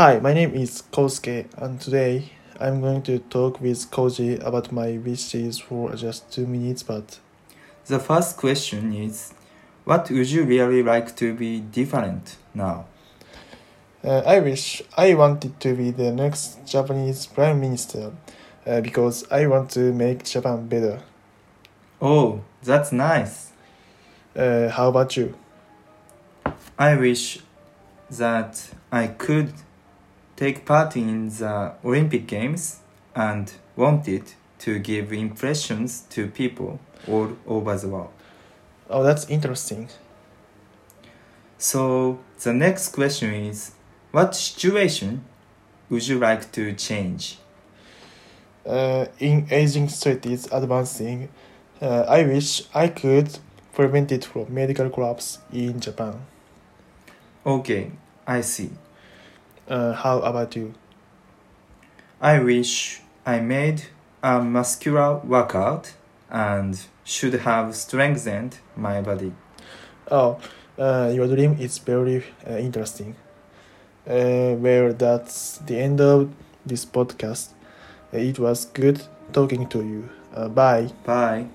Hi, my name is Kosuke, and today I'm going to talk with Koji about my wishes for just two minutes. But The first question is What would you really like to be different now? uh, I wish I wanted to be the next Japanese prime minister uh, because I want to make Japan better. Oh, that's nice. Uh, how about you? I wish that I could take part in the Olympic Games and wanted to give impressions to people all over the world. Oh, that's interesting. So the next question is What situation would you like to change? Uh, in aging societies advancing, uh, I wish I could prevent it from medical collapse in Japan. Okay, I see. Uh, how about you? I wish I made a muscular workout and should have strengthened my body. Oh, uh, your dream is very uh, interesting. Uh, well, that's the end of this podcast. Uh, it was good talking to you. Uh, bye. Bye.